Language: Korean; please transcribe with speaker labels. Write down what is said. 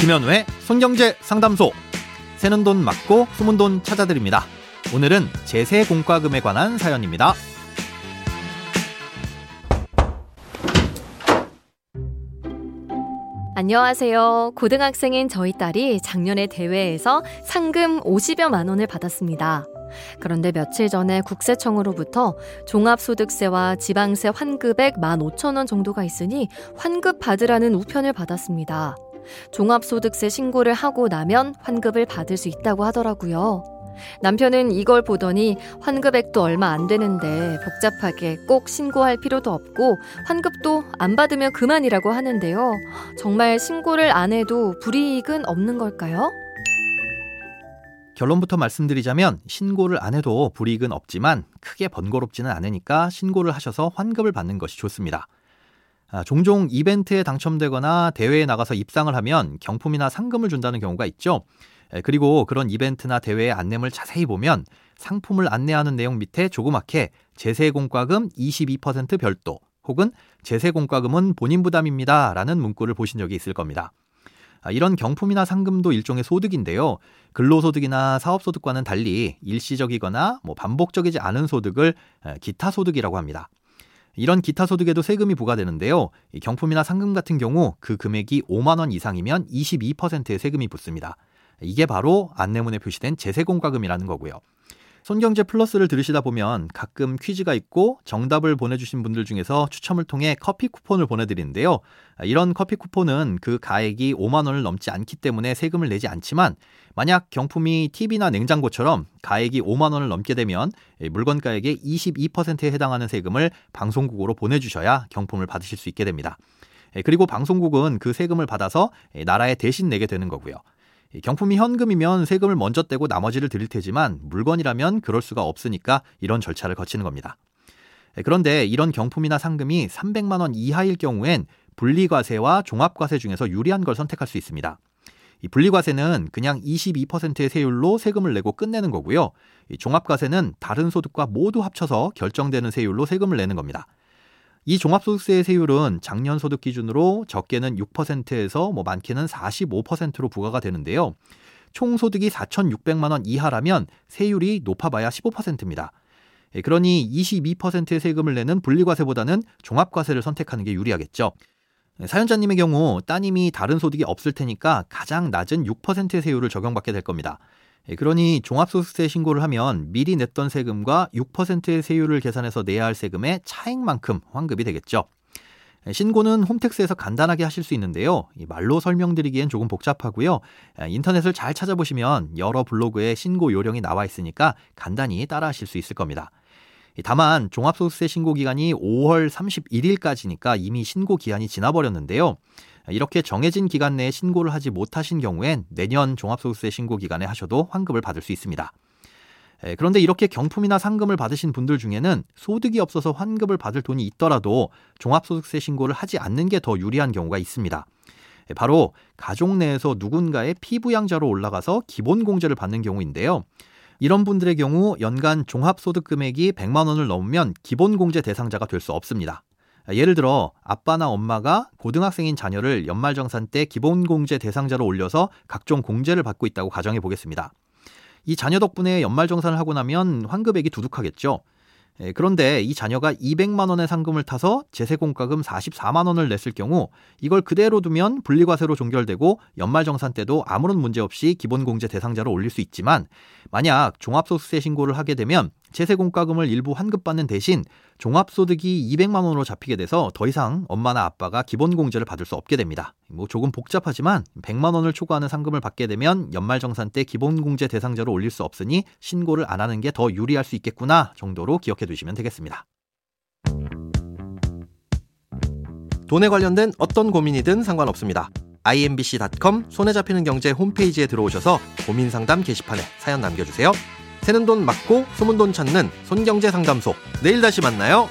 Speaker 1: 김현우의 손경제 상담소. 새는 돈 맞고 숨은 돈 찾아드립니다. 오늘은 제세 공과금에 관한 사연입니다.
Speaker 2: 안녕하세요. 고등학생인 저희 딸이 작년에 대회에서 상금 50여만 원을 받았습니다. 그런데 며칠 전에 국세청으로부터 종합소득세와 지방세 환급액 15,000원 정도가 있으니 환급 받으라는 우편을 받았습니다. 종합소득세 신고를 하고 나면 환급을 받을 수 있다고 하더라고요. 남편은 이걸 보더니 환급액도 얼마 안 되는데 복잡하게 꼭 신고할 필요도 없고 환급도 안 받으면 그만이라고 하는데요. 정말 신고를 안 해도 불이익은 없는 걸까요?
Speaker 1: 결론부터 말씀드리자면 신고를 안 해도 불이익은 없지만 크게 번거롭지는 않으니까 신고를 하셔서 환급을 받는 것이 좋습니다. 아, 종종 이벤트에 당첨되거나 대회에 나가서 입상을 하면 경품이나 상금을 준다는 경우가 있죠. 그리고 그런 이벤트나 대회의 안내물 자세히 보면 상품을 안내하는 내용 밑에 조그맣게 제세공과금 22% 별도 혹은 제세공과금은 본인 부담입니다. 라는 문구를 보신 적이 있을 겁니다. 아, 이런 경품이나 상금도 일종의 소득인데요. 근로소득이나 사업소득과는 달리 일시적이거나 뭐 반복적이지 않은 소득을 기타 소득이라고 합니다. 이런 기타 소득에도 세금이 부과되는데요. 경품이나 상금 같은 경우 그 금액이 5만 원 이상이면 22%의 세금이 붙습니다. 이게 바로 안내문에 표시된 재세공과금이라는 거고요. 손경제 플러스를 들으시다 보면 가끔 퀴즈가 있고 정답을 보내주신 분들 중에서 추첨을 통해 커피 쿠폰을 보내드리는데요. 이런 커피 쿠폰은 그 가액이 5만 원을 넘지 않기 때문에 세금을 내지 않지만 만약 경품이 TV나 냉장고처럼 가액이 5만 원을 넘게 되면 물건 가액의 22%에 해당하는 세금을 방송국으로 보내주셔야 경품을 받으실 수 있게 됩니다. 그리고 방송국은 그 세금을 받아서 나라에 대신 내게 되는 거고요. 경품이 현금이면 세금을 먼저 떼고 나머지를 드릴 테지만 물건이라면 그럴 수가 없으니까 이런 절차를 거치는 겁니다. 그런데 이런 경품이나 상금이 300만 원 이하일 경우엔 분리과세와 종합과세 중에서 유리한 걸 선택할 수 있습니다. 이 분리과세는 그냥 22%의 세율로 세금을 내고 끝내는 거고요. 종합과세는 다른 소득과 모두 합쳐서 결정되는 세율로 세금을 내는 겁니다. 이 종합소득세의 세율은 작년 소득 기준으로 적게는 6%에서 뭐 많게는 45%로 부과가 되는데요. 총 소득이 4,600만 원 이하라면 세율이 높아봐야 15%입니다. 예, 그러니 22%의 세금을 내는 분리과세보다는 종합과세를 선택하는 게 유리하겠죠. 예, 사연자님의 경우 따님이 다른 소득이 없을 테니까 가장 낮은 6%의 세율을 적용받게 될 겁니다. 예, 그러니 종합소득세 신고를 하면 미리 냈던 세금과 6%의 세율을 계산해서 내야 할 세금의 차액만큼 환급이 되겠죠. 예, 신고는 홈택스에서 간단하게 하실 수 있는데요. 말로 설명드리기엔 조금 복잡하고요. 예, 인터넷을 잘 찾아보시면 여러 블로그에 신고 요령이 나와 있으니까 간단히 따라 하실 수 있을 겁니다. 다만 종합소득세 신고 기간이 5월 31일까지니까 이미 신고 기한이 지나버렸는데요. 이렇게 정해진 기간 내에 신고를 하지 못하신 경우엔 내년 종합소득세 신고 기간에 하셔도 환급을 받을 수 있습니다. 그런데 이렇게 경품이나 상금을 받으신 분들 중에는 소득이 없어서 환급을 받을 돈이 있더라도 종합소득세 신고를 하지 않는 게 더 유리한 경우가 있습니다. 바로 가족 내에서 누군가의 피부양자로 올라가서 기본공제를 받는 경우인데요. 이런 분들의 경우 연간 종합소득 금액이 100만 원을 넘으면 기본공제 대상자가 될 수 없습니다. 예를 들어 아빠나 엄마가 고등학생인 자녀를 연말정산 때 기본공제 대상자로 올려서 각종 공제를 받고 있다고 가정해 보겠습니다. 이 자녀 덕분에 연말정산을 하고 나면 환급액이 두둑하겠죠. 예, 그런데 이 자녀가 200만 원의 상금을 타서 제세공과금 44만 원을 냈을 경우 이걸 그대로 두면 분리과세로 종결되고 연말정산 때도 아무런 문제 없이 기본공제 대상자로 올릴 수 있지만 만약 종합소득세 신고를 하게 되면 제세공과금을 일부 환급받는 대신 종합소득이 200만 원으로 잡히게 돼서 더 이상 엄마나 아빠가 기본공제를 받을 수 없게 됩니다. 뭐 조금 복잡하지만 100만 원을 초과하는 상금을 받게 되면 연말정산 때 기본공제 대상자로 올릴 수 없으니 신고를 안 하는 게 더 유리할 수 있겠구나 정도로 기억해 두시면 되겠습니다.
Speaker 3: 돈에 관련된 어떤 고민이든 상관없습니다. imbc.com 손에 잡히는 경제 홈페이지에 들어오셔서 고민 상담 게시판에 사연 남겨주세요. 새는 돈 맞고 소문 돈 찾는 손경제 상담소. 내일 다시 만나요.